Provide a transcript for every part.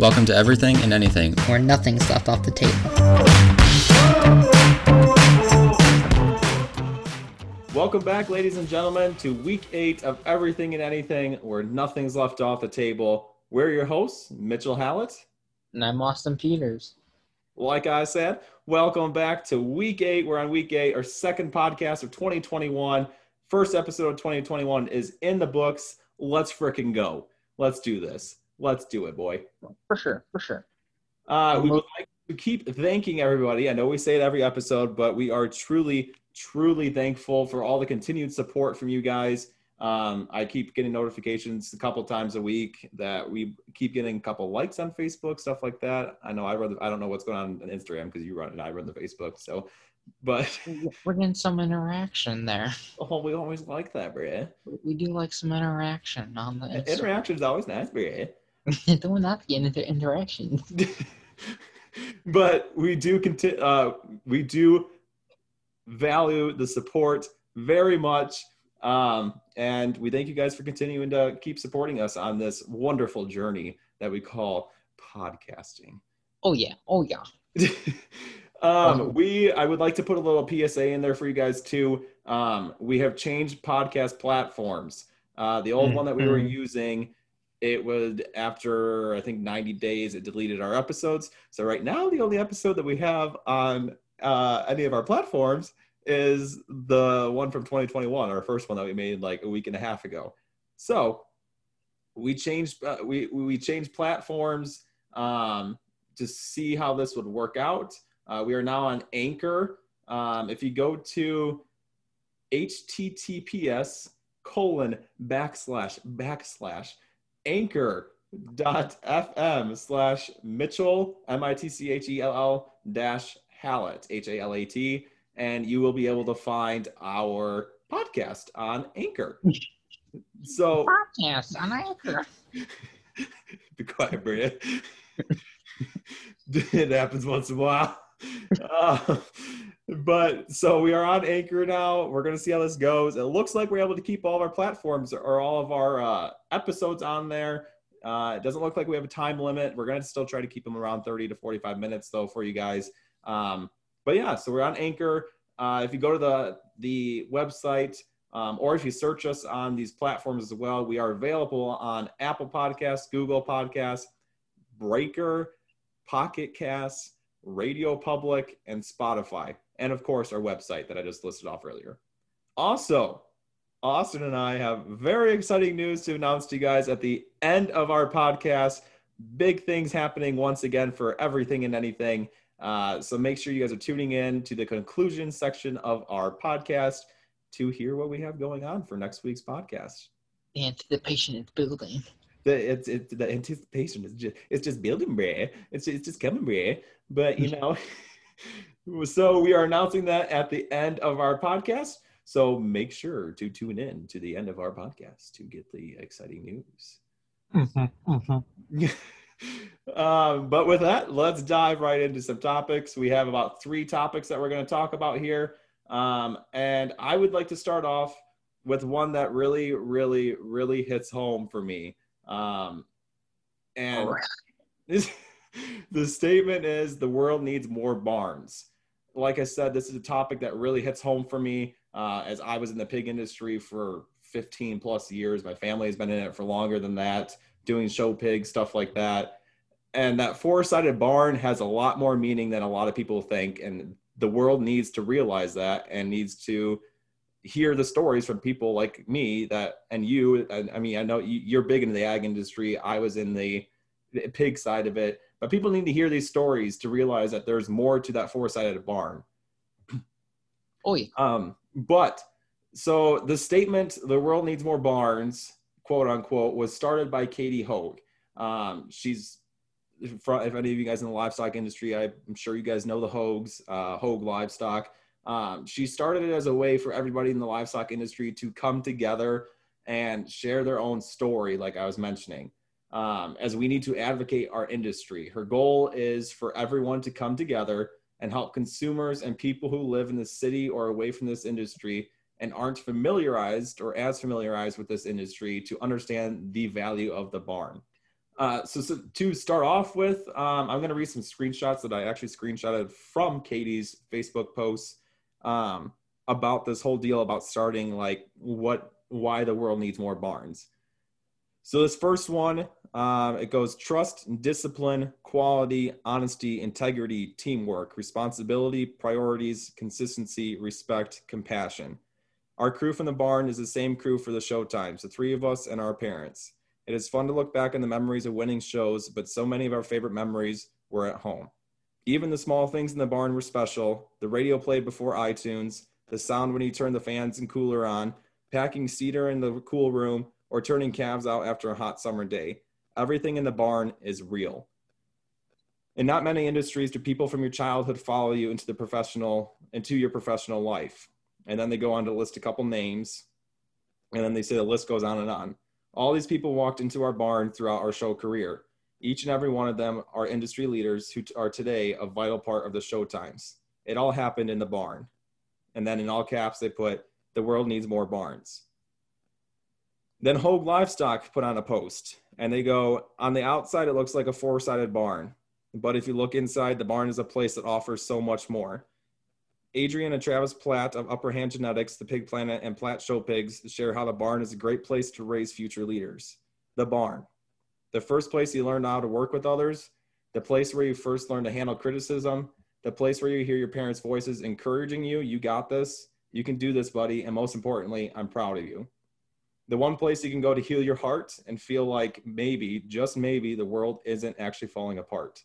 Welcome to Everything and Anything. where nothing's left off the table. Welcome back, ladies and gentlemen, to week eight of Everything and Anything, where nothing's left off the table. We're your hosts, Mitchell Hallett. And I'm Austin Peters. Like I said, welcome back to week eight. We're on week eight, our second podcast of 2021. First episode of 2021 is in the books. Let's fricking go. Let's do this. Let's do it, boy. For sure, for sure. Uh, we would like to keep thanking everybody. I know we say it every episode, but we are truly, truly thankful for all the continued support from you guys. Um, I keep getting notifications a couple times a week that we keep getting a couple likes on Facebook, stuff like that. I know I run. The, I don't know what's going on on Instagram because you run it. and I run the Facebook. So, but We're getting some interaction there. oh, we always like that, Bria. We do like some interaction on the Instagram. Interaction is always nice, Bria. Don't not get into interaction. but we do continue. Uh, we do value the support very much, um, and we thank you guys for continuing to keep supporting us on this wonderful journey that we call podcasting. Oh yeah, oh yeah. um, we I would like to put a little PSA in there for you guys too. Um, we have changed podcast platforms. Uh, the old one that we were Mhm. using, it would after I think 90 days it deleted our episodes. So right now the only episode that we have on uh, any of our platforms is the one from 2021, our first one that we made like a week and a half ago. So we changed uh, we we changed platforms um, to see how this would work out. Uh, we are now on Anchor. Um, if you go to https colon backslash backslash anchor dot fm slash Mitchell M I T C H E L L dash Hallett H A L A T and you will be able to find our podcast on Anchor. So Podcast on Anchor. be quiet, Bria. it happens once in a while. Uh, but so we are on Anchor now. We're going to see how this goes. It looks like we're able to keep all of our platforms or all of our uh, episodes on there. Uh, it doesn't look like we have a time limit. We're going to still try to keep them around 30 to 45 minutes, though, for you guys. Um, but yeah, so we're on Anchor. Uh, if you go to the the website, um, or if you search us on these platforms as well, we are available on Apple Podcasts, Google Podcasts, Breaker, Pocket Casts, Radio Public, and Spotify. And of course, our website that I just listed off earlier. Also, Austin and I have very exciting news to announce to you guys at the end of our podcast. Big things happening once again for everything and anything. Uh, so make sure you guys are tuning in to the conclusion section of our podcast to hear what we have going on for next week's podcast. The anticipation is building. The it's, it's the anticipation is just it's just building, bruh. It's it's just coming, bruh. But you know, so we are announcing that at the end of our podcast. So make sure to tune in to the end of our podcast to get the exciting news. um, but with that, let's dive right into some topics. We have about three topics that we're going to talk about here. Um, and I would like to start off with one that really, really, really hits home for me. Um, and this, the statement is the world needs more barns. Like I said, this is a topic that really hits home for me uh, as I was in the pig industry for 15 plus years. My family has been in it for longer than that, doing show pig, stuff like that. And that four sided barn has a lot more meaning than a lot of people think. And the world needs to realize that and needs to hear the stories from people like me that and you and, i mean i know you- you're big into the ag industry i was in the pig side of it but people need to hear these stories to realize that there's more to that four-sided barn Oh yeah. um, but so the statement "the world needs more barns," quote unquote, was started by Katie Hogue. Um, she's from, if any of you guys in the livestock industry, I'm sure you guys know the Hogues, uh, Hogue Livestock. Um, she started it as a way for everybody in the livestock industry to come together and share their own story, like I was mentioning. Um, as we need to advocate our industry. Her goal is for everyone to come together and help consumers and people who live in the city or away from this industry and aren't familiarized or as familiarized with this industry to understand the value of the barn. Uh, so, so to start off with, um, I'm going to read some screenshots that I actually screenshotted from Katie's Facebook posts um, about this whole deal about starting like what why the world needs more barns. So this first one, um, it goes trust, discipline, quality, honesty, integrity, teamwork, responsibility, priorities, consistency, respect, compassion. Our crew from the barn is the same crew for the showtimes, the three of us and our parents. It is fun to look back on the memories of winning shows, but so many of our favorite memories were at home. Even the small things in the barn were special. The radio played before iTunes, the sound when you turned the fans and cooler on, packing cedar in the cool room, or turning calves out after a hot summer day. Everything in the barn is real. In not many industries do people from your childhood follow you into the professional into your professional life. And then they go on to list a couple names, and then they say the list goes on and on. All these people walked into our barn throughout our show career. Each and every one of them are industry leaders who are today a vital part of the show times. It all happened in the barn. And then in all caps, they put, the world needs more barns. Then Hogue Livestock put on a post and they go, on the outside, it looks like a four sided barn. But if you look inside, the barn is a place that offers so much more. Adrian and Travis Platt of Upper Hand Genetics, The Pig Planet, and Platt Show Pigs share how the barn is a great place to raise future leaders. The barn, the first place you learn how to work with others, the place where you first learn to handle criticism, the place where you hear your parents' voices encouraging you, you got this, you can do this, buddy, and most importantly, I'm proud of you. The one place you can go to heal your heart and feel like maybe, just maybe, the world isn't actually falling apart.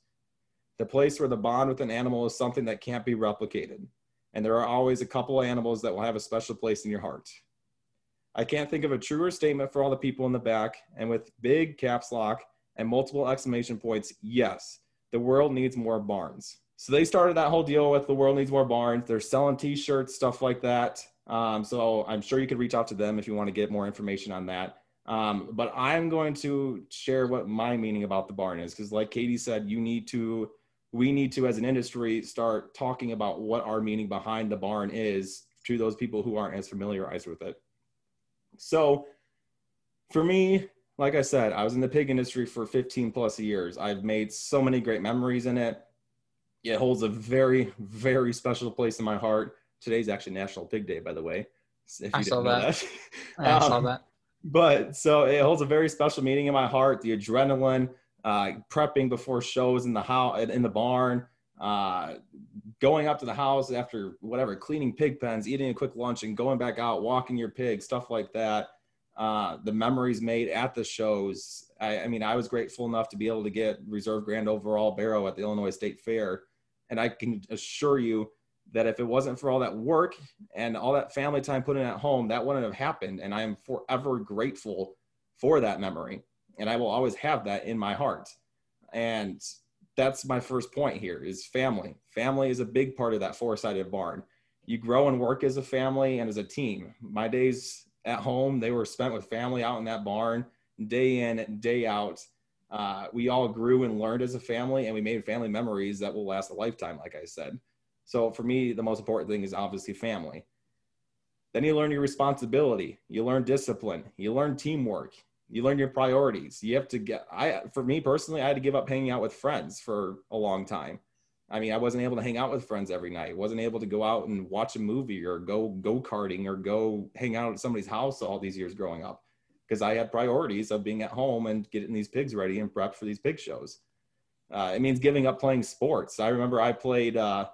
The place where the bond with an animal is something that can't be replicated and there are always a couple of animals that will have a special place in your heart. I can't think of a truer statement for all the people in the back, and with big caps lock and multiple exclamation points, yes, the world needs more barns. So they started that whole deal with the world needs more barns. They're selling t-shirts, stuff like that. Um, so I'm sure you could reach out to them if you want to get more information on that. Um, but I'm going to share what my meaning about the barn is because, like Katie said, you need to we need to, as an industry, start talking about what our meaning behind the barn is to those people who aren't as familiarized with it. So, for me, like I said, I was in the pig industry for 15 plus years. I've made so many great memories in it. It holds a very, very special place in my heart. Today's actually National Pig Day, by the way. I saw that. that. I saw um, that. But so it holds a very special meaning in my heart. The adrenaline, uh, prepping before shows in the house in the barn, uh, going up to the house after whatever, cleaning pig pens, eating a quick lunch, and going back out, walking your pig, stuff like that. Uh, the memories made at the shows. I, I, mean, I was grateful enough to be able to get reserve grand overall barrow at the Illinois State Fair, and I can assure you that if it wasn't for all that work and all that family time put in at home, that wouldn't have happened. And I am forever grateful for that memory and I will always have that in my heart. And that's my first point here is family. Family is a big part of that four-sided barn. You grow and work as a family and as a team. My days at home, they were spent with family out in that barn, day in, and day out. Uh, we all grew and learned as a family, and we made family memories that will last a lifetime, like I said. So for me, the most important thing is obviously family. Then you learn your responsibility, you learn discipline, you learn teamwork, you learn your priorities. You have to get i for me personally i had to give up hanging out with friends for a long time. I mean i wasn't able to hang out with friends every night wasn't able to go out and watch a movie or go go karting or go hang out at somebody's house all these years growing up because i had priorities of being at home and getting these pigs ready and prepped for these pig shows. Uh, it means giving up playing sports. I remember i played uh,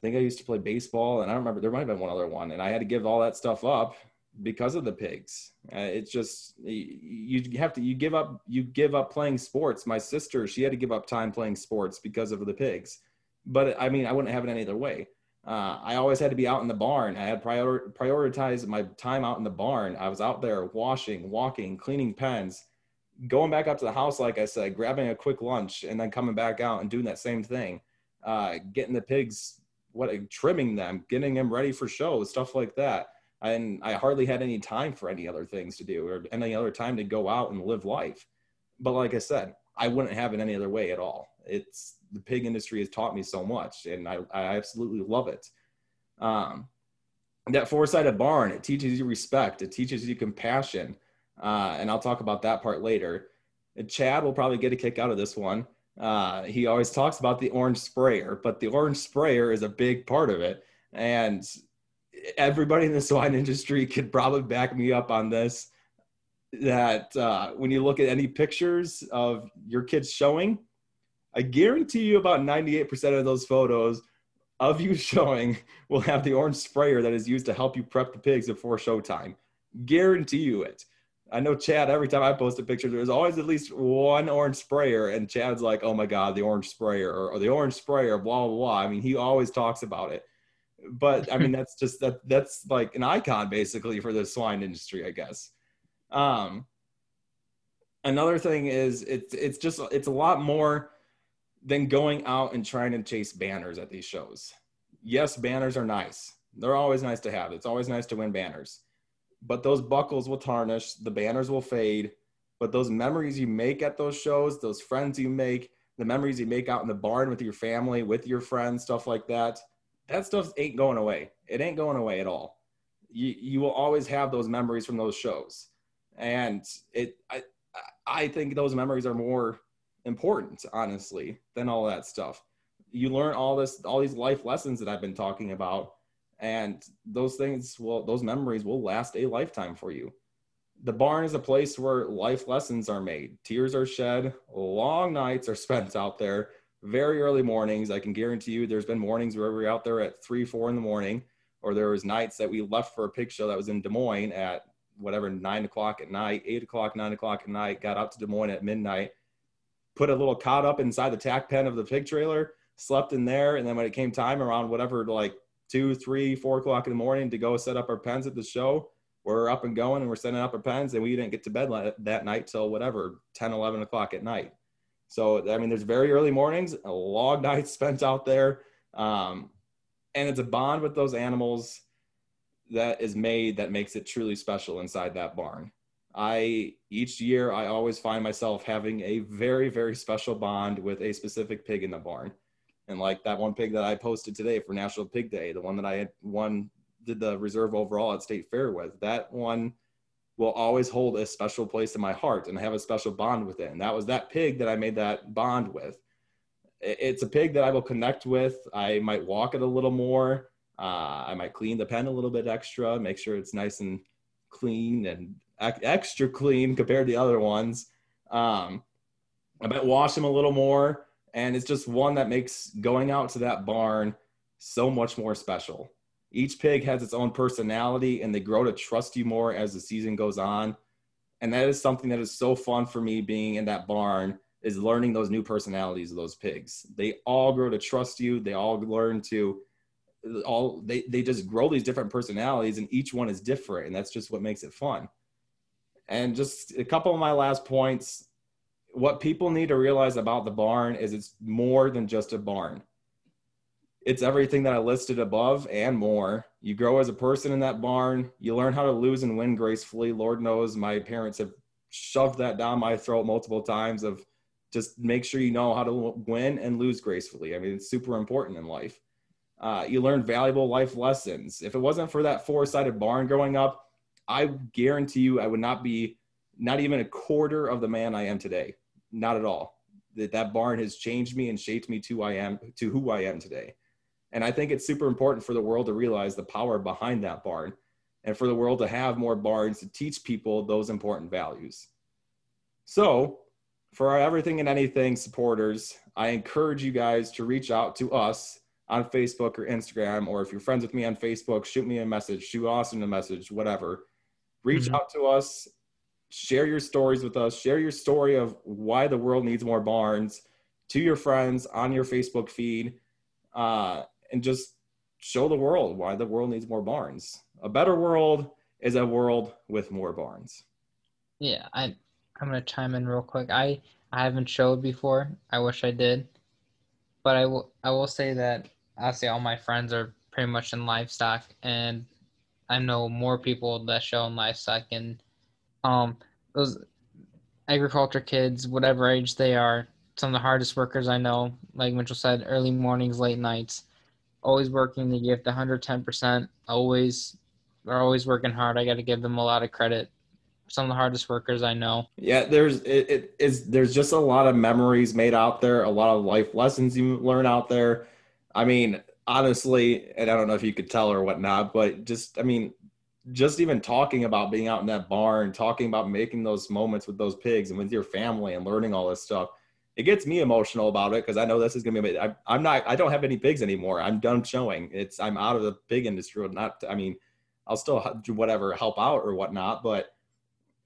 i think i used to play baseball and i remember there might have been one other one and i had to give all that stuff up because of the pigs. Uh, it's just you have to you give up you give up playing sports. My sister she had to give up time playing sports because of the pigs. But I mean I wouldn't have it any other way. Uh, I always had to be out in the barn. I had prior, prioritized my time out in the barn. I was out there washing, walking, cleaning pens, going back up to the house, like I said, grabbing a quick lunch, and then coming back out and doing that same thing. Uh, getting the pigs, what trimming them, getting them ready for shows, stuff like that and I hardly had any time for any other things to do or any other time to go out and live life. But like I said, I wouldn't have it any other way at all. It's the pig industry has taught me so much, and I, I absolutely love it. Um, that four-sided barn, it teaches you respect, it teaches you compassion, uh, and I'll talk about that part later. And Chad will probably get a kick out of this one. Uh, he always talks about the orange sprayer, but the orange sprayer is a big part of it. And everybody in the swine industry could probably back me up on this. That uh, when you look at any pictures of your kids showing, I guarantee you about 98% of those photos of you showing will have the orange sprayer that is used to help you prep the pigs before showtime. Guarantee you it. I know Chad, every time I post a picture, there's always at least one orange sprayer, and Chad's like, oh my God, the orange sprayer or, or the orange sprayer, blah, blah, blah. I mean, he always talks about it. But I mean, that's just that that's like an icon basically for the swine industry, I guess. Um, another thing is it's it's just it's a lot more than going out and trying to chase banners at these shows. Yes, banners are nice. They're always nice to have. It's always nice to win banners but those buckles will tarnish, the banners will fade. But those memories you make at those shows, those friends you make, the memories you make out in the barn with your family, with your friends, stuff like that, that stuff ain't going away. It ain't going away at all. You, you will always have those memories from those shows. And it, I, I think those memories are more important, honestly, than all that stuff. You learn all this, all these life lessons that I've been talking about and those things will those memories will last a lifetime for you. The barn is a place where life lessons are made. Tears are shed long nights are spent out there very early mornings. I can guarantee you there's been mornings where we're out there at three four in the morning or there was nights that we left for a pig show that was in des moines at whatever nine o'clock at night eight o'clock nine o'clock at night got out to des moines at midnight put a little cot up inside the tack pen of the pig trailer slept in there and then when it came time around whatever like two, three, four o'clock in the morning to go set up our pens at the show. We're up and going and we're setting up our pens and we didn't get to bed that night till whatever, 10, 11 o'clock at night. So, I mean, there's very early mornings, a long night spent out there. Um, and it's a bond with those animals that is made that makes it truly special inside that barn. I each year I always find myself having a very very special bond with a specific pig in the barn. And like that one pig that I posted today for National Pig Day, the one that I had won did the reserve overall at State Fair with, that one will always hold a special place in my heart and have a special bond with it. And that was that pig that I made that bond with. It's a pig that I will connect with. I might walk it a little more. Uh, I might clean the pen a little bit extra, make sure it's nice and clean and extra clean compared to the other ones. Um, I might wash him a little more and it's just one that makes going out to that barn so much more special. Each pig has its own personality and they grow to trust you more as the season goes on. And that is something that is so fun for me being in that barn is learning those new personalities of those pigs. They all grow to trust you. They all learn to all they, they just grow these different personalities and each one is different. And that's just what makes it fun. And just a couple of my last points what people need to realize about the barn is it's more than just a barn. It's everything that I listed above and more. You grow as a person in that barn. You learn how to lose and win gracefully. Lord knows my parents have shoved that down my throat multiple times of just make sure you know how to win and lose gracefully. I mean, it's super important in life. Uh, you learn valuable life lessons. If it wasn't for that four-sided barn growing up, I guarantee you I would not be not even a quarter of the man I am today. Not at all. That that barn has changed me and shaped me to I am to who I am today. And I think it's super important for the world to realize the power behind that barn and for the world to have more barns to teach people those important values. So, for our everything and anything supporters, I encourage you guys to reach out to us on Facebook or Instagram, or if you're friends with me on Facebook, shoot me a message, shoot Austin a message, whatever. Reach mm-hmm. out to us share your stories with us. Share your story of why the world needs more barns to your friends on your Facebook feed, uh, and just show the world why the world needs more barns. A better world is a world with more barns. Yeah, I I'm gonna chime in real quick. I I haven't showed before. I wish I did, but I will I will say that I say all my friends are pretty much in livestock, and I know more people that show in livestock and um, those agriculture kids, whatever age they are, some of the hardest workers I know, like Mitchell said, early mornings, late nights, always working. They give the 110%, always, they're always working hard. I got to give them a lot of credit some of the hardest workers I know. Yeah, there's it, it is there's just a lot of memories made out there, a lot of life lessons you learn out there. I mean, honestly, and I don't know if you could tell or whatnot, but just I mean, just even talking about being out in that barn, talking about making those moments with those pigs and with your family and learning all this stuff, it gets me emotional about it because I know this is gonna be. I, I'm not. I don't have any pigs anymore. I'm done showing. It's. I'm out of the pig industry. Not. I mean, I'll still do whatever help out or whatnot, but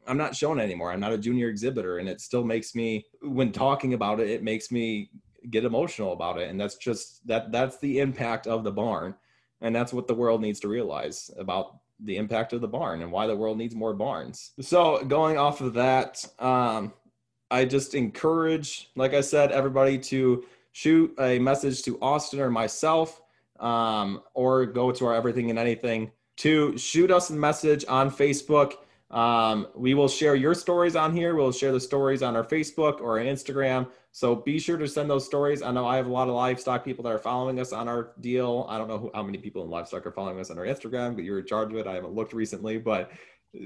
I'm not showing anymore. I'm not a junior exhibitor, and it still makes me when talking about it, it makes me get emotional about it, and that's just that. That's the impact of the barn, and that's what the world needs to realize about the impact of the barn and why the world needs more barns. So going off of that, um, I just encourage, like I said, everybody to shoot a message to Austin or myself, um, or go to our Everything and Anything to shoot us a message on Facebook um, we will share your stories on here. We'll share the stories on our Facebook or our Instagram. So be sure to send those stories. I know I have a lot of livestock people that are following us on our deal. I don't know who, how many people in livestock are following us on our Instagram, but you're in charge of it. I haven't looked recently, but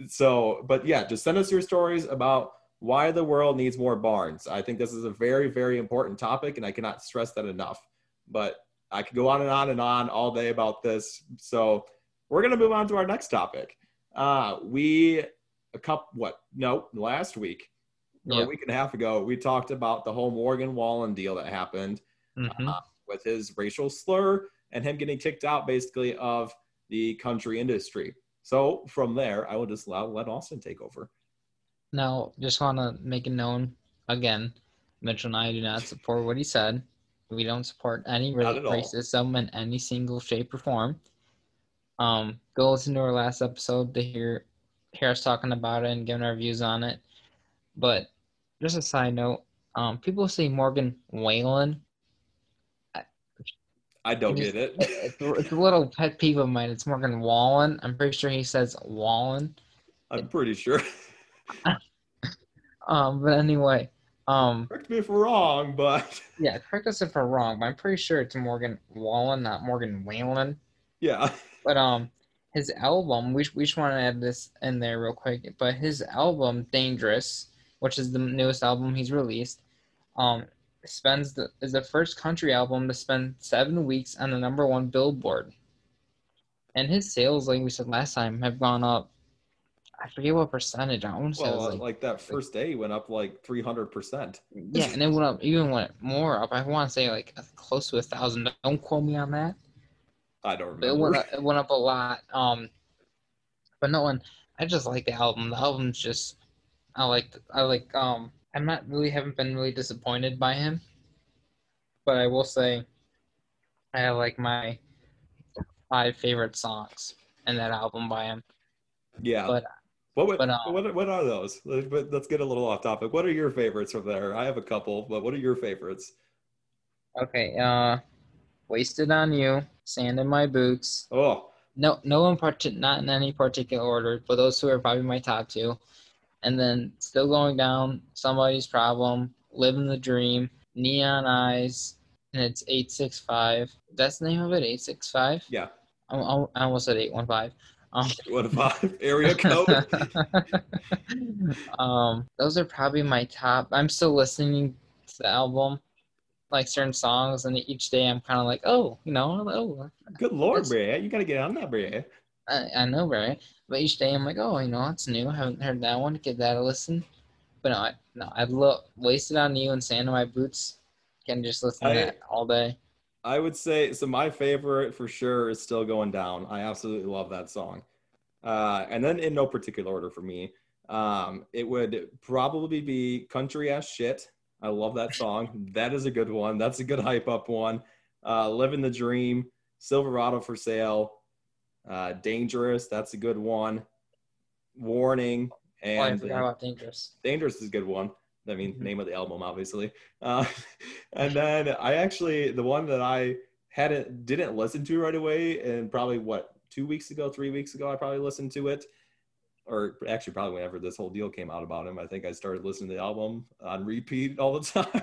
so, but yeah, just send us your stories about why the world needs more barns. I think this is a very, very important topic, and I cannot stress that enough. But I could go on and on and on all day about this. So we're going to move on to our next topic. Uh, we a couple what no last week or a week and a half ago we talked about the whole Morgan Wallen deal that happened mm-hmm. uh, with his racial slur and him getting kicked out basically of the country industry. So from there, I will just allow, let Austin take over. Now, just want to make it known again, Mitchell and I do not support what he said. We don't support any racism in any single shape or form. Um, go listen to our last episode to hear hear us talking about it and giving our views on it. But just a side note, um, people say Morgan Whalen. I, I don't get it. it's, it's, a little pet peeve of mine. It's Morgan Wallen. I'm pretty sure he says Wallen. I'm pretty sure. um, but anyway, um, correct me if we're wrong, but yeah, correct us if we're wrong. But I'm pretty sure it's Morgan Wallen, not Morgan Whalen. Yeah. But um, his album, we, we just want to add this in there real quick, but his album, Dangerous, which is the newest album he's released, um, spends the, is the first country album to spend seven weeks on the number one billboard. And his sales, like we said last time, have gone up. I forget what percentage. I want to well, say like, like, that first day went up like three hundred percent. Yeah, and it went up even went more up. I want to say like close to a thousand. Don't quote me on that. I don't remember. It went up, it went up a lot. Um, but no one. I just like the album. The album's just. I like. I like. Um, I'm not really haven't been really disappointed by him, but I will say, I have like my five favorite songs in that album by him. Yeah. But what what, but, um, what, what are those? Let's get a little off topic. What are your favorites from there? I have a couple, but what are your favorites? Okay. Uh, wasted on you, sand in my boots. Oh. No, no in part, not in any particular order, but those two are probably my top two. And then still going down, somebody's problem, living the dream, neon eyes, and it's eight six five. That's the name of it, eight six five. Yeah. I, I almost said eight one five. Um, one five area code. um, those are probably my top. I'm still listening to the album like certain songs, and each day I'm kind of like, oh, you know, oh. Good lord, Bray, you gotta get on that, Bray. I, I know, Bray, but each day I'm like, oh, you know, it's new. I haven't heard that one. Give that a listen. But no, I, no, I've lo- wasted on you and sand in my boots. Can just listen I, to that all day. I would say so. My favorite for sure is still going down. I absolutely love that song. Uh, and then in no particular order for me, um, it would probably be country ass shit I love that song. That is a good one. That's a good hype up one. Uh, Living the Dream, Silverado for Sale, uh, Dangerous. That's a good one. Warning and oh, forgot about Dangerous. Dangerous is a good one. I mean, mm-hmm. name of the album, obviously. Uh, and then I actually the one that I hadn't didn't listen to right away, and probably what two weeks ago, three weeks ago, I probably listened to it or actually probably whenever this whole deal came out about him, I think I started listening to the album on repeat all the time.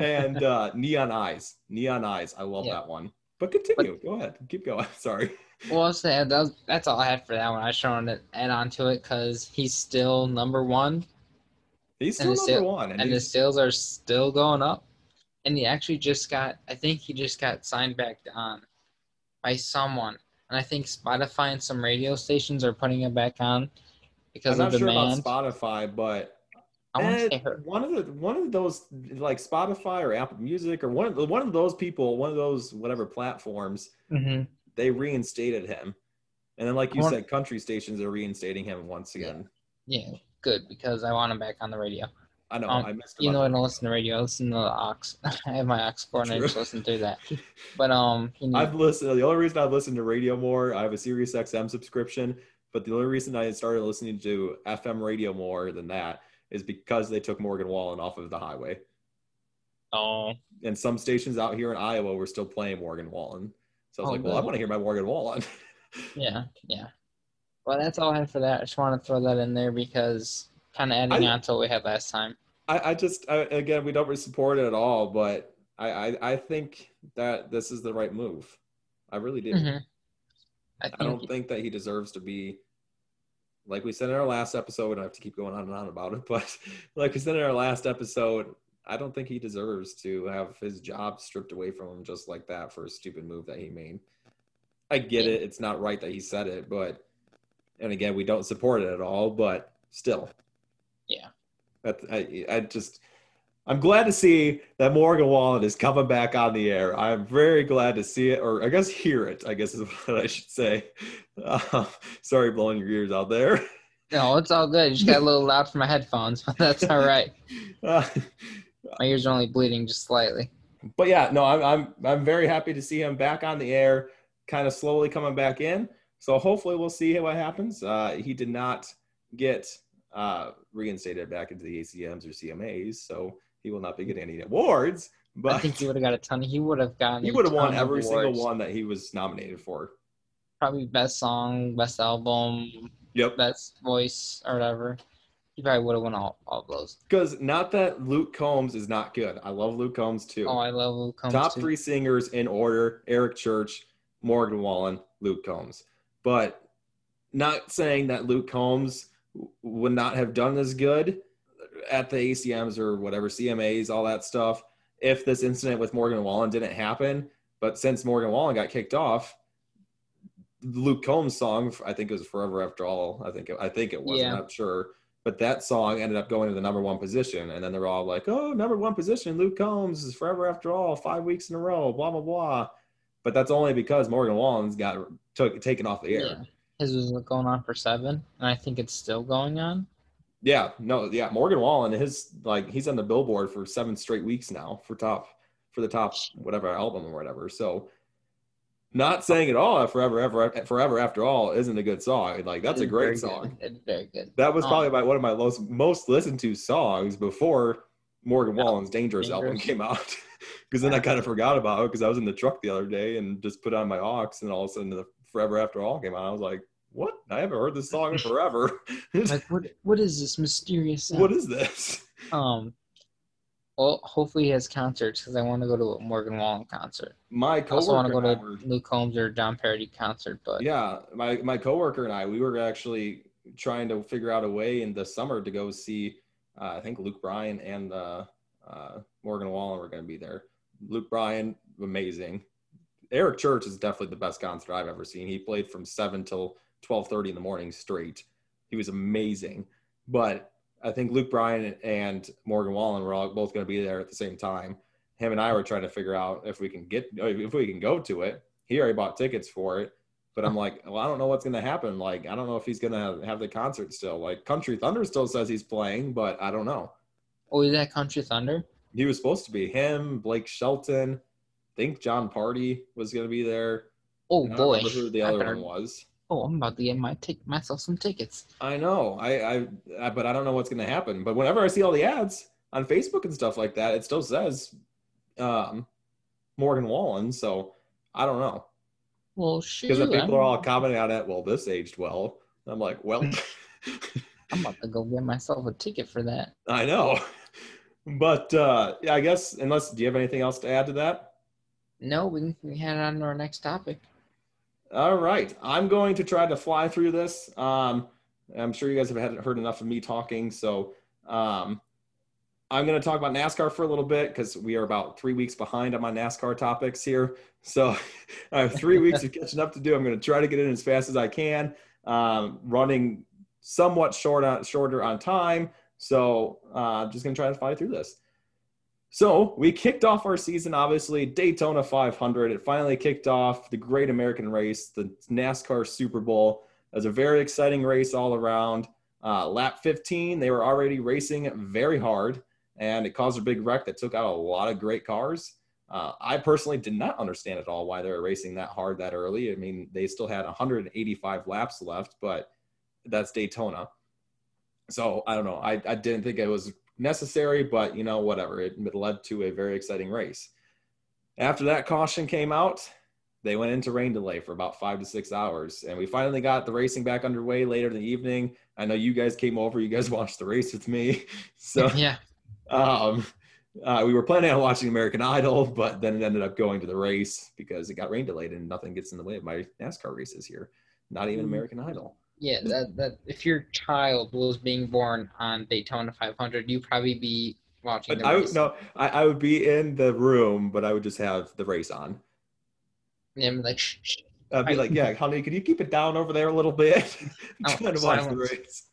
and uh, Neon Eyes, Neon Eyes, I love yeah. that one. But continue. But, Go ahead. Keep going. Sorry. Well, say that was, that's all I had for that one. I just wanted to add on to it because he's still number one, He's still number sale- one, and, and the sales are still going up. And he actually just got, I think he just got signed back on by someone. And I think Spotify and some radio stations are putting it back on because I'm of not sure about Spotify, but I want Eh, one of the one of those like Spotify or Apple Music or one of the, one of those people, one of those whatever platforms, hmm they reinstated him, and then like you want- said, country stations are reinstating him once again. Yeah, good because I want him back on the radio. I know Um, I missed. You know, I don't listen to radio. I listen to the aux. I have my aux core and I just listen to that. But um, he need- I've listened. The only reason I've listened to radio more, I have a Sirius XM subscription, but the only reason I started listening to FM radio more than that is because they took Morgan Wallen off of the highway. oh, and some stations out here in Iowa were still playing Morgan Wallen. So I was Oh, like, well, I want to hear my Morgan Wallen. yeah, yeah. Well, that's all I had for that. I just want to throw that in there because kind of adding I- on to what we had last time. I, I just, I, again, we don't really support it at all, but I, I, I think that this is the right move. I really do. Mhm. I think I don't think that he deserves to be, like we said in our last episode, we don't have to keep going on and on about it, but like we said in our last episode, I don't think he deserves to have his job stripped away from him just like that for a stupid move that he made. I get it. It's not right that he said it, but, and again, we don't support it at all, but still. That, I, I just, I'm glad to see that Morgan Wallen is coming back on the air. I'm very glad to see it, or I guess hear it, I guess is what I should say. Uh, sorry, blowing your ears out there. no, it's all good. You just got a little loud for my headphones, but that's all right. Uh, My ears are only bleeding just slightly. but yeah, no, I'm, I'm, I'm very happy to see him back on the air, kind of slowly coming back in. So hopefully we'll see what happens. Uh, he did not get uh, reinstated back into the ACMs or CMAs, so he will not be getting any awards. But I think he would have got a ton. He would have gotten. he would have won every single one that he was nominated for. Probably best song, best album, Yep. best voice, or whatever. He probably would have won all, all of those. Because not that Luke Combs is not good. I love Luke Combs too. Oh, I love Luke Combs Top too. three singers in order: Eric Church, Morgan Wallen, Luke Combs. But not saying that Luke Combs would not have done as good at the ACMs or whatever CMAs, all that stuff, if this incident with Morgan Wallen didn't happen. But since Morgan Wallen got kicked off, Luke Combs' song, I think it was "Forever After All." I think it, I think it was. Yeah. I'm not sure, but that song ended up going to the number one position, and then they're all like, "Oh, number one position, Luke Combs is "Forever After All," five weeks in a row, blah blah blah." But that's only because Morgan Wallen's got took taken off the air. Yeah. His was going on for seven, and I think it's still going on. Yeah, no, yeah, Morgan Wallen, his like he's on the Billboard for seven straight weeks now for top for the top whatever album or whatever. So, not saying at all that forever ever forever after all isn't a good song. Like that's a great song. Good. It's very good. That was Um, probably my, one of my most most listened to songs before Morgan Wallen's Dangerous, album came out. Because then I kind of forgot about it because I was in the truck the other day and just put on my aux, and all of a sudden the Forever After All came out. I was like, "What? I haven't heard this song in forever. Like what? What is this mysterious? Sound? what is this?" Um. Well, hopefully he has concerts because I want to go to a Morgan Wallen concert. My coworker I also want to go to Luke Combs or Jon Pardi concert, but Yeah, my my coworker and I, we were actually trying to figure out a way in the summer to go see. Uh, I think Luke Bryan and uh, uh, Morgan Wallen were going to be there. Luke Bryan, amazing. Eric Church is definitely the best concert I've ever seen. He played from seven till twelve thirty in the morning straight. He was amazing. But I think Luke Bryan and Morgan Wallen were all both going to be there at the same time. Him and I were trying to figure out if we can get if we can go to it. He already bought tickets for it. But I'm like, well, I don't know what's going to happen. Like, I don't know if he's going to have the concert still. Like, Country Thunder still says he's playing, but I don't know. oh, is that Country Thunder? He was supposed to be him, Blake Shelton. Think Jon Pardi was going to be there. Oh I boy, who the other better- one was. Oh, I'm about to get my take myself some tickets. I know. I, I, I but I don't know what's going to happen. But whenever I see all the ads on Facebook and stuff like that, it still says um, Morgan Wallen. So I don't know. Well, shoot, Because the people I'm, are all commenting on it. Well, this aged well. I'm like, well, I'm about to go get myself a ticket for that. I know. But uh, yeah, I guess unless do you have anything else to add to that? No, we can we head on to our next topic. All right. I'm going to try to fly through this. Um, I'm sure you guys have had, heard enough of me talking. So um, I'm going to talk about NASCAR for a little bit because we are about three weeks behind on my NASCAR topics here. So I have three weeks of catching up to do. I'm going to try to get in as fast as I can. Um, running somewhat short on, shorter on time. So uh, I'm just going to try to fly through this. So we kicked off our season, obviously, Daytona 500. It finally kicked off the Great American Race, the NASCAR Super Bowl. It was a very exciting race all around. Uh, lap 15, they were already racing very hard, and it caused a big wreck that took out a lot of great cars. Uh, I personally did not understand at all why they were racing that hard that early. I mean, they still had 185 laps left, but that's Daytona. So I don't know. I, I didn't think it was necessary, but you know, whatever. It led to a very exciting race. After that caution came out, they went into rain delay for about five to six hours. And we finally got the racing back underway later in the evening. I know you guys came over, you guys watched the race with me. So, yeah. Um, uh, we were planning on watching American Idol, but then it ended up going to the race because it got rain delayed and nothing gets in the way of my NASCAR races here. Not even mm-hmm. American Idol. Yeah, that that if your child was being born on Daytona 500, you'd probably be watching. The I would no, I, I would be in the room, but I would just have the race on. Yeah, I'm like, shh, shh. I'd be I, like, yeah, honey, can you keep it down over there a little bit? I'm oh, trying to watch the race.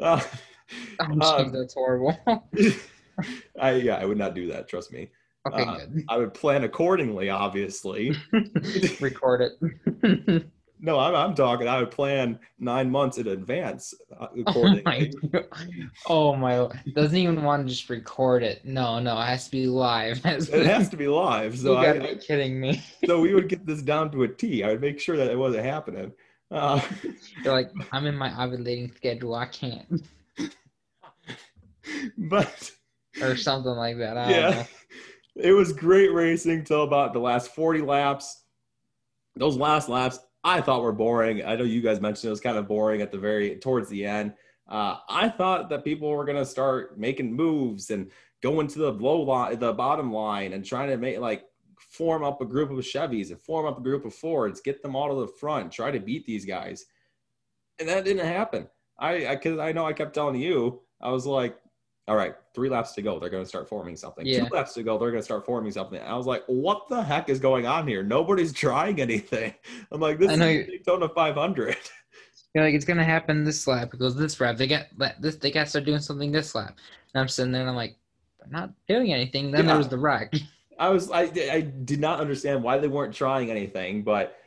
Uh, oh, um, that's horrible. I yeah, I would not do that. Trust me. Okay, uh, good. I would plan accordingly, obviously. Record it. No, I'm, I'm talking. I would plan nine months in advance. Uh, oh my, oh my! Doesn't even want to just record it. No, no, it has to be live. It, it has to be live. So you gotta I, be kidding me. so we would get this down to a T. I would make sure that it wasn't happening. Uh, You're like, I'm in my ovulating schedule. I can't. But or something like that. I yeah, it was great racing till about the last 40 laps. Those last laps, I thought we were boring. I know you guys mentioned it was kind of boring at the very towards the end. Uh, I thought that people were gonna start making moves and going to the low line, the bottom line, and trying to make like form up a group of Chevys and form up a group of Fords, get them all to the front, try to beat these guys, and that didn't happen. I I, I know I kept telling you, I was like, all right, three laps to go. They're going to start forming something. Yeah. Two laps to go. They're going to start forming something. And I was like, what the heck is going on here? Nobody's trying anything. I'm like, this I know is Daytona 500. You're like, it's going to happen this lap because this lap they got this. They got to start doing something this lap. And I'm sitting there and I'm like, they're not doing anything. Then yeah. there was the wreck. I was I I did not understand why they weren't trying anything, but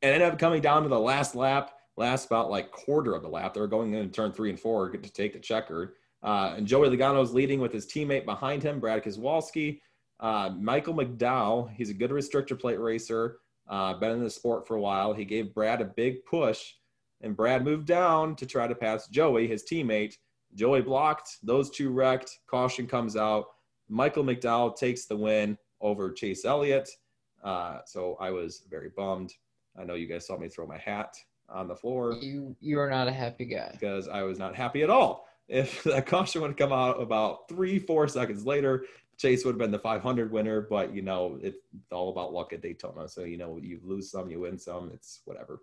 it ended up coming down to the last lap, last about like quarter of the lap. They were going in turn three and four to take the checker uh, and Joey Logano is leading with his teammate behind him, Brad Keselowski. Uh, Michael McDowell, he's a good restrictor plate racer, uh, been in the sport for a while. He gave Brad a big push, and Brad moved down to try to pass Joey, his teammate. Joey blocked, those two wrecked, caution comes out. Michael McDowell takes the win over Chase Elliott. Uh, so I was very bummed. I know you guys saw me throw my hat on the floor. You you are not a happy guy because I was not happy at all. If that caution would have come out about three, four seconds later, Chase would have been the 500 winner. But you know, it's all about luck at Daytona. So you know, you lose some, you win some. It's whatever.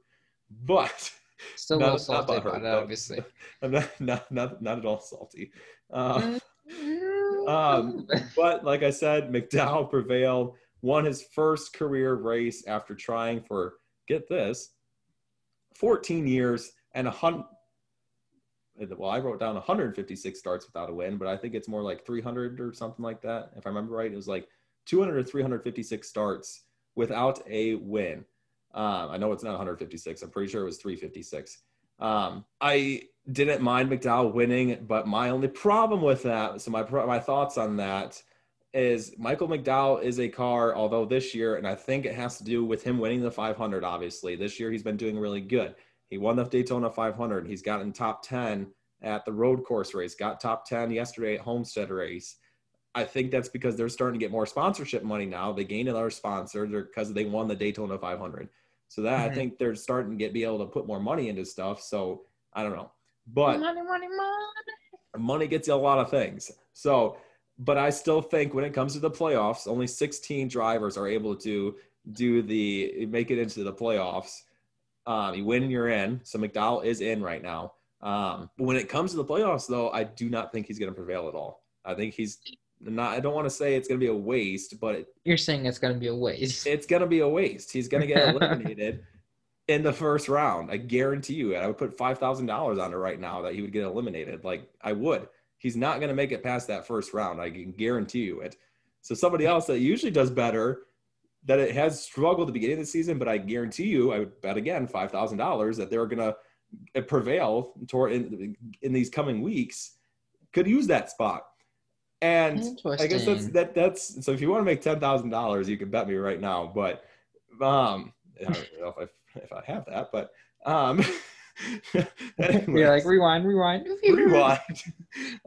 But still not, salty not about it, obviously. I'm not, not, not, not at all salty. Uh, um, but like I said, McDowell prevailed, won his first career race after trying for get this, 14 years and a hundred well, I wrote down 156 starts without a win, but I think it's more like 300 or something like that. If I remember right, it was like 200 or 356 starts without a win. Um, I know it's not 156. I'm pretty sure it was 356. Um, I didn't mind McDowell winning, but my only problem with that, so my my thoughts on that is Michael McDowell is a car, although this year, and I think it has to do with him winning the 500. Obviously, this year he's been doing really good. He won the Daytona 500. He's gotten top 10 at the road course race, got top 10 yesterday at Homestead race. I think that's because they're starting to get more sponsorship money now. They gained another sponsor because they won the Daytona 500. So that mm-hmm. I think they're starting to get be able to put more money into stuff. So I don't know, but money, money, money. Money gets you a lot of things. So, but I still think when it comes to the playoffs, only 16 drivers are able to do the make it into the playoffs. Um, you win and you're in. So McDowell is in right now. Um, but when it comes to the playoffs, though, I do not think he's going to prevail at all. I think he's not. I don't want to say it's going to be a waste, but it, You're saying it's going to be a waste. it's going to be a waste. He's going to get eliminated in the first round. I guarantee you. And I would put five thousand dollars on it right now that he would get eliminated. Like I would. He's not going to make it past that first round. I can guarantee you it. So somebody else that usually does better, that it has struggled at the beginning of the season, but I guarantee you, I would bet again five thousand dollars that they're going to prevail toward in, in these coming weeks. Could use that spot. And I guess that's that that's so if you want to make ten thousand dollars, you can bet me right now. But um I don't know if I if I have that, but um You're like rewind, rewind, rewind.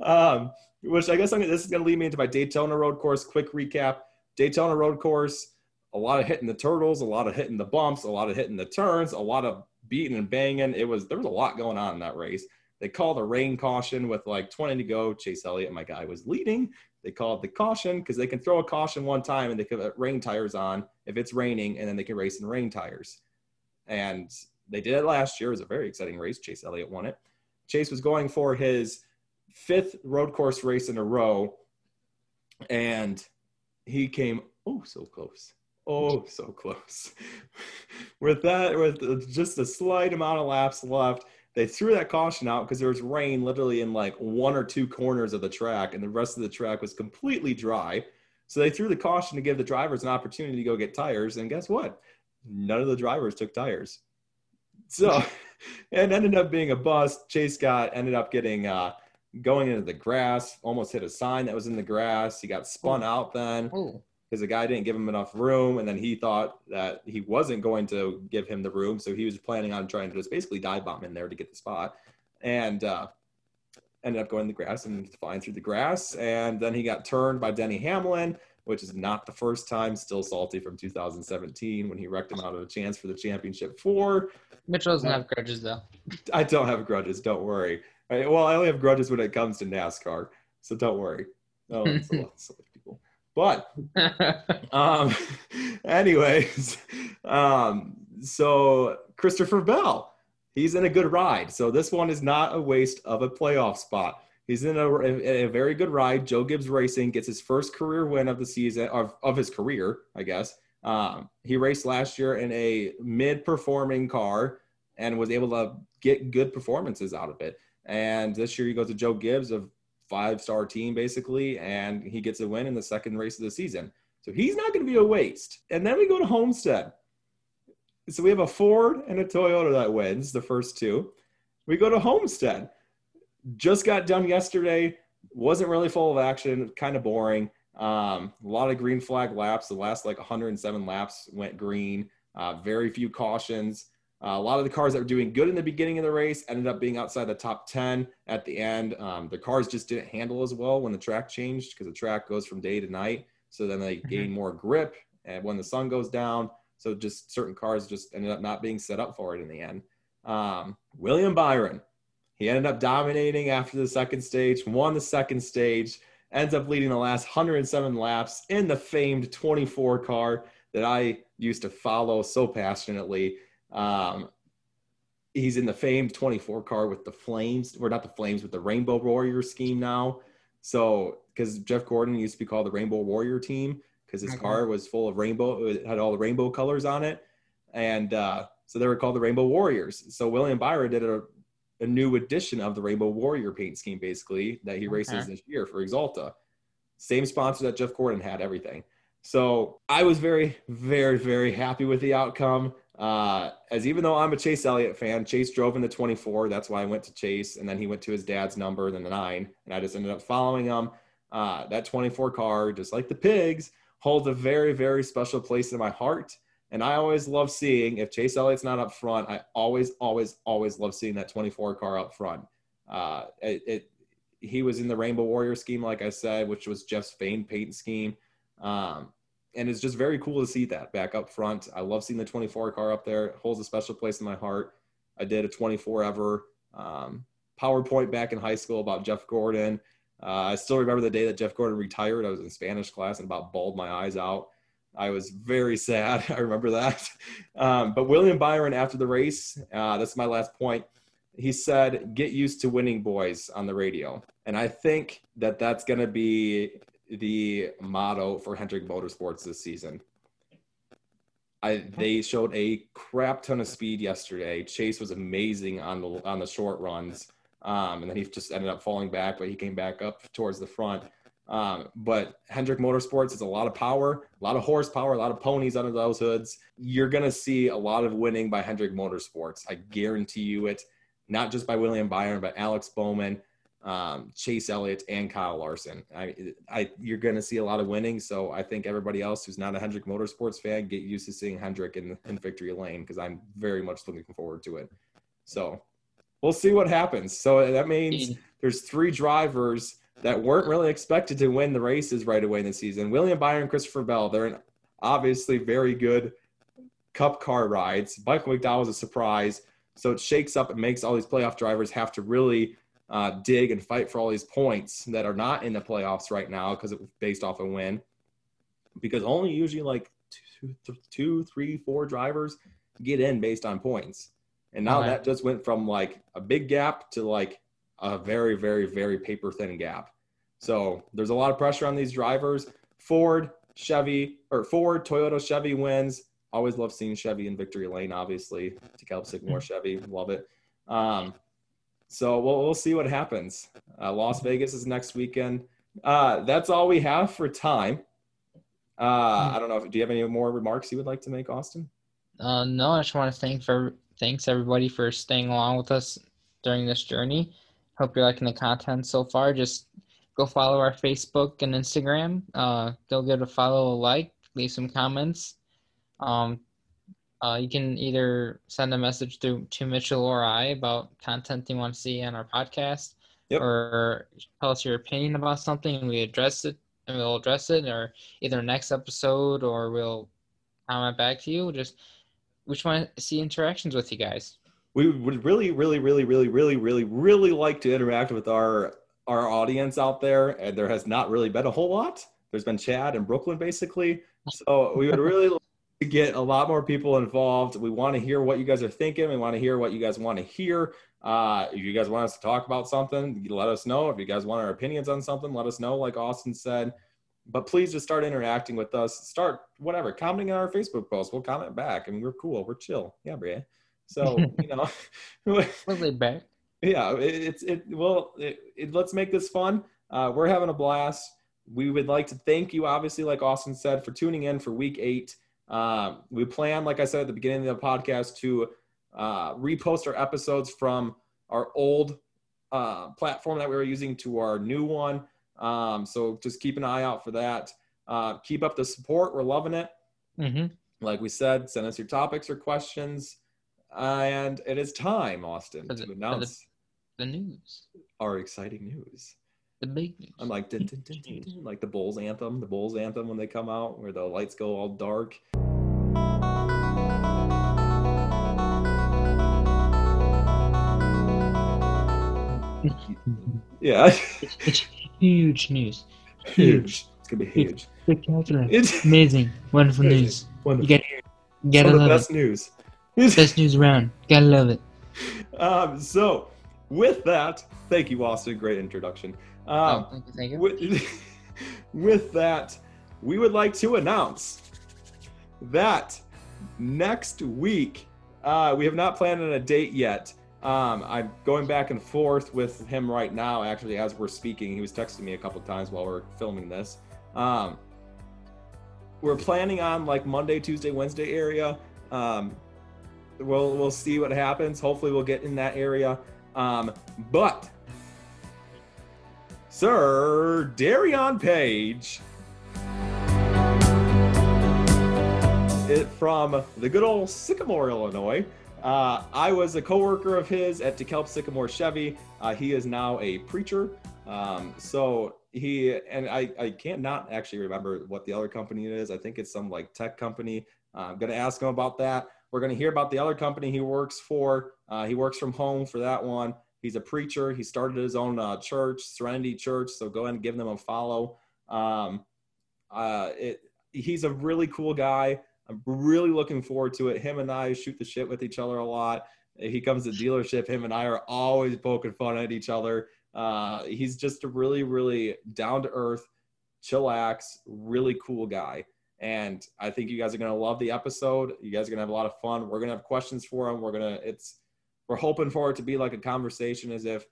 um, which I guess I'm, this is going to lead me into my Daytona Road Course quick recap. Daytona Road Course, a lot of hitting the turtles, a lot of hitting the bumps, a lot of hitting the turns, a lot of beating and banging. It was there was a lot going on in that race. They called a rain caution with like 20 to go. Chase Elliott, my guy, was leading. They called the caution because they can throw a caution one time and they can rain tires on if it's raining, and then they can race in rain tires. And they did it last year. It was a very exciting race. Chase Elliott won it. Chase was going for his fifth road course race in a row, and he came oh so close, oh so close. with that, with just a slight amount of laps left, they threw that caution out because there was rain literally in like one or two corners of the track, and the rest of the track was completely dry. So they threw the caution to give the drivers an opportunity to go get tires, and guess what? None of the drivers took tires. So it ended up being a bust. Chase got ended up getting uh, going into the grass, almost hit a sign that was in the grass. He got spun out then Oh, because the guy didn't give him enough room, and then he thought that he wasn't going to give him the room, so he was planning on trying to just basically dive bomb in there to get the spot, and uh, ended up going in the grass and flying through the grass, and then he got turned by Denny Hamlin, which is not the first time. Still salty from 2017 when he wrecked him out of a chance for the championship four. Mitchell doesn't have grudges though. I don't have grudges. Don't worry. I, well, I only have grudges when it comes to NASCAR, so don't worry. Oh, But um, anyways, um, so Christopher Bell, he's in a good ride. So this one is not a waste of a playoff spot. He's in a, a, a very good ride. Joe Gibbs Racing gets his first career win of the season of, of his career, I guess. Um, he raced last year in a mid-performing car and was able to get good performances out of it. And this year he goes to Joe Gibbs, a five-star team basically, and he gets a win in the second race of the season. So he's not going to be a waste. And then we go to Homestead. So we have a Ford and a Toyota that wins the first two. We go to Homestead. Just got done yesterday. Wasn't really full of action. Kind of boring. Um, a lot of green flag laps. The last like 107 laps went green. Uh, very few cautions. Uh, a lot of the cars that were doing good in the beginning of the race ended up being outside the top 10 at the end. Um, the cars just didn't handle as well when the track changed because the track goes from day to night. So then they gain more grip and when the sun goes down. So just certain cars just ended up not being set up for it in the end. Um, William Byron, he ended up dominating after the second stage, won the second stage, ends up leading the last 107 laps in the famed 24 car that I used to follow so passionately. Um, he's in the famed 24 car with the flames, or not the flames, with the Rainbow Warrior scheme now. So, because Jeff Gordon used to be called the Rainbow Warrior team because his Okay. car was full of rainbow, it had all the rainbow colors on it. And uh, so they were called the Rainbow Warriors. So William Byron did a, a new edition of the Rainbow Warrior paint scheme, basically, that he races this year for Axalta. Same sponsor that Jeff Gordon had, everything. So I was very, very, very happy with the outcome. Uh, as even though I'm a Chase Elliott fan, Chase drove in the 24. That's why I went to Chase, and then he went to his dad's number, then the nine, and I just ended up following him. Uh, that 24 car, just like the pigs, holds a very, very special place in my heart. And I always love seeing if Chase Elliott's not up front, I always, always, always love seeing that 24 car up front. Uh, it, it he was in the Rainbow Warrior scheme, like I said, which was Jeff's famed paint scheme. Um, and it's just very cool to see that back up front. I love seeing the 24 car up there. It holds a special place in my heart. I did a 24 ever um, PowerPoint back in high school about Jeff Gordon. Uh, I still remember the day that Jeff Gordon retired. I was in Spanish class and about bawled my eyes out. I was very sad. I remember that. Um, but William Byron, after the race, uh, that's my last point. He said, "Get used to winning, boys," on the radio, and I think that that's going to be the motto for Hendrick Motorsports this season. I, they showed a crap ton of speed yesterday. Chase was amazing on the on the short runs, um, and then he just ended up falling back, but he came back up towards the front. Um, but Hendrick Motorsports is a lot of power, a lot of horsepower, a lot of ponies under those hoods. You're going to see a lot of winning by Hendrick Motorsports. I guarantee you it. Not just by William Byron, but Alex Bowman, um, Chase Elliott, and Kyle Larson. I, I, you're going to see a lot of winning. So I think everybody else who's not a Hendrick Motorsports fan get used to seeing Hendrick in, in victory lane because I'm very much looking forward to it. So we'll see what happens. So that means there's three drivers that weren't really expected to win the races right away in the season. William Byron, Christopher Bell, they're an obviously very good cup car rides. Michael McDowell was a surprise. So it shakes up and makes all these playoff drivers have to really uh, dig and fight for all these points that are not in the playoffs right now because it was based off a win. Because only usually like two, three, four drivers get in based on points. And now that just went from like a big gap to like a very, very, very paper thin gap. So there's a lot of pressure on these drivers. Ford, Chevy, or Ford, Toyota, Chevy wins. Always love seeing Chevy in victory lane, obviously. DeKalb Sycamore Chevy, love it. Um, so we'll, we'll see what happens. Uh, Las Vegas is next weekend. Uh, that's all we have for time. Uh, I don't know. If, do you have any more remarks you would like to make, Austin? Uh, no, I just want to thank for thanks everybody for staying along with us during this journey. Hope you're liking the content so far. Just go follow our Facebook and Instagram. Uh, go give a follow, a like, leave some comments. Um, uh, you can either send a message through to Mitchell or I about content you want to see on our podcast, yep. or tell us your opinion about something and we address it and we'll address it, or either next episode or we'll comment back to you. Just we just want to see interactions with you guys we would really, really, really, really, really, really, really like to interact with our our audience out there. And there has not really been a whole lot. There's been Chad and Brooklyn basically. So we would really to get a lot more people involved. We want to hear what you guys are thinking. We want to hear what you guys want to hear. Uh, if you guys want us to talk about something, let us know. If you guys want our opinions on something, let us know. Like Austin said, but please just start interacting with us. Start whatever, commenting on our Facebook post. We'll comment back. I mean, we're cool. We're chill. Yeah, Bria. So you know, we'll back. Yeah, it, it's it. Well, it, it, let's make this fun. Uh, we're having a blast. We would like to thank you, obviously, like Austin said, for tuning in for Week Eight. Uh, we plan, like I said at the beginning of the podcast, to uh, repost our episodes from our old uh, platform that we were using to our new one. Um, so just keep an eye out for that. Uh, keep up the support. We're loving it. Mm-hmm. Like we said, send us your topics or questions and it is time, Austin, the, to announce the, the, news. Our exciting news. The big news. I'm like, dun, dun, dun, like the Bulls anthem, the Bulls anthem when they come out, where the lights go all dark. yeah. It's huge news. Huge. It's gonna be huge. Spectacular. It's amazing. Wonderful amazing. news. Wonderful. You get, you of the best it. news. Best news around. Gotta love it. Um, so, with that, thank you, Austin. Great introduction. Um, oh, thank you. Thank you. With, with that, we would like to announce that next week, uh, we have not planned on a date yet. Um, I'm going back and forth with him right now, actually, as we're speaking. He was texting me a couple times while we're filming this. Um, we're planning on like Monday, Tuesday, Wednesday area. Um, we'll we'll see what happens. Hopefully, we'll get in that area. Um, but Sir Darion Page, it, from the good old Sycamore, Illinois. Uh, I was a coworker of his at DeKalb Sycamore Chevy. Uh, he is now a preacher. Um, so he and I, I can't not actually remember what the other company is. I think it's some like tech company. Uh, I'm gonna ask him about that. We're to hear about the other company he works for. Uh, he works from home for that one. He's a preacher. He started his own uh, church, Serenity Church. So go ahead and give them a follow. Um, uh, it, he's a really cool guy. I'm really looking forward to it. Him and I shoot the shit with each other a lot. He comes to dealership. Him and I are always poking fun at each other. Uh, he's just a really, really down to earth, chillax, really cool guy. And I think you guys are gonna love the episode. You guys are gonna have a lot of fun. We're gonna have questions for him. We're gonna it's we're hoping for it to be like a conversation as if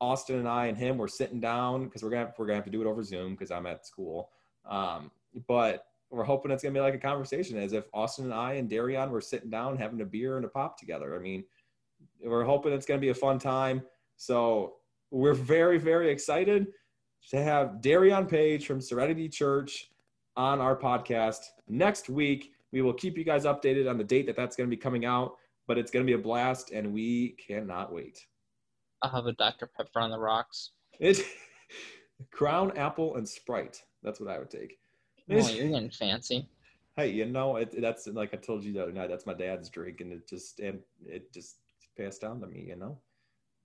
Austin and I and him were sitting down because we're gonna we're gonna have to do it over Zoom because I'm at school. Um, but we're hoping it's gonna be like a conversation as if Austin and I and Darian were sitting down having a beer and a pop together. I mean, we're hoping it's gonna be a fun time. So we're very very excited to have Darian Page from Serenity Church on our podcast next week. We will keep you guys updated on the date that that's going to be coming out, but it's going to be a blast, and we cannot wait. I'll have a Dr. Pepper on the rocks. It, Crown, Apple, and Sprite. That's what I would take. Oh, you're getting fancy. Hey, you know, it, that's like I told you the other night. That's my dad's drink, and it just and it just passed down to me. You know.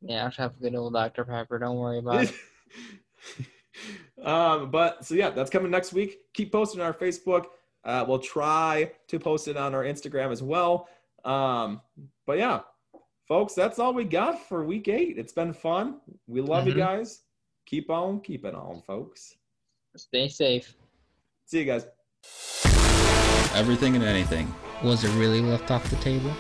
Yeah, I'll have a good old Dr. Pepper. Don't worry about it. um, but so yeah, that's coming next week. Keep posting on our Facebook. Uh, we'll try to post it on our Instagram as well. Um, but yeah, folks, that's all we got for week eight. It's been fun. We love mm-hmm. you guys. Keep on keeping on, folks. Stay safe. See you guys. Everything and anything. Was it really left off the table?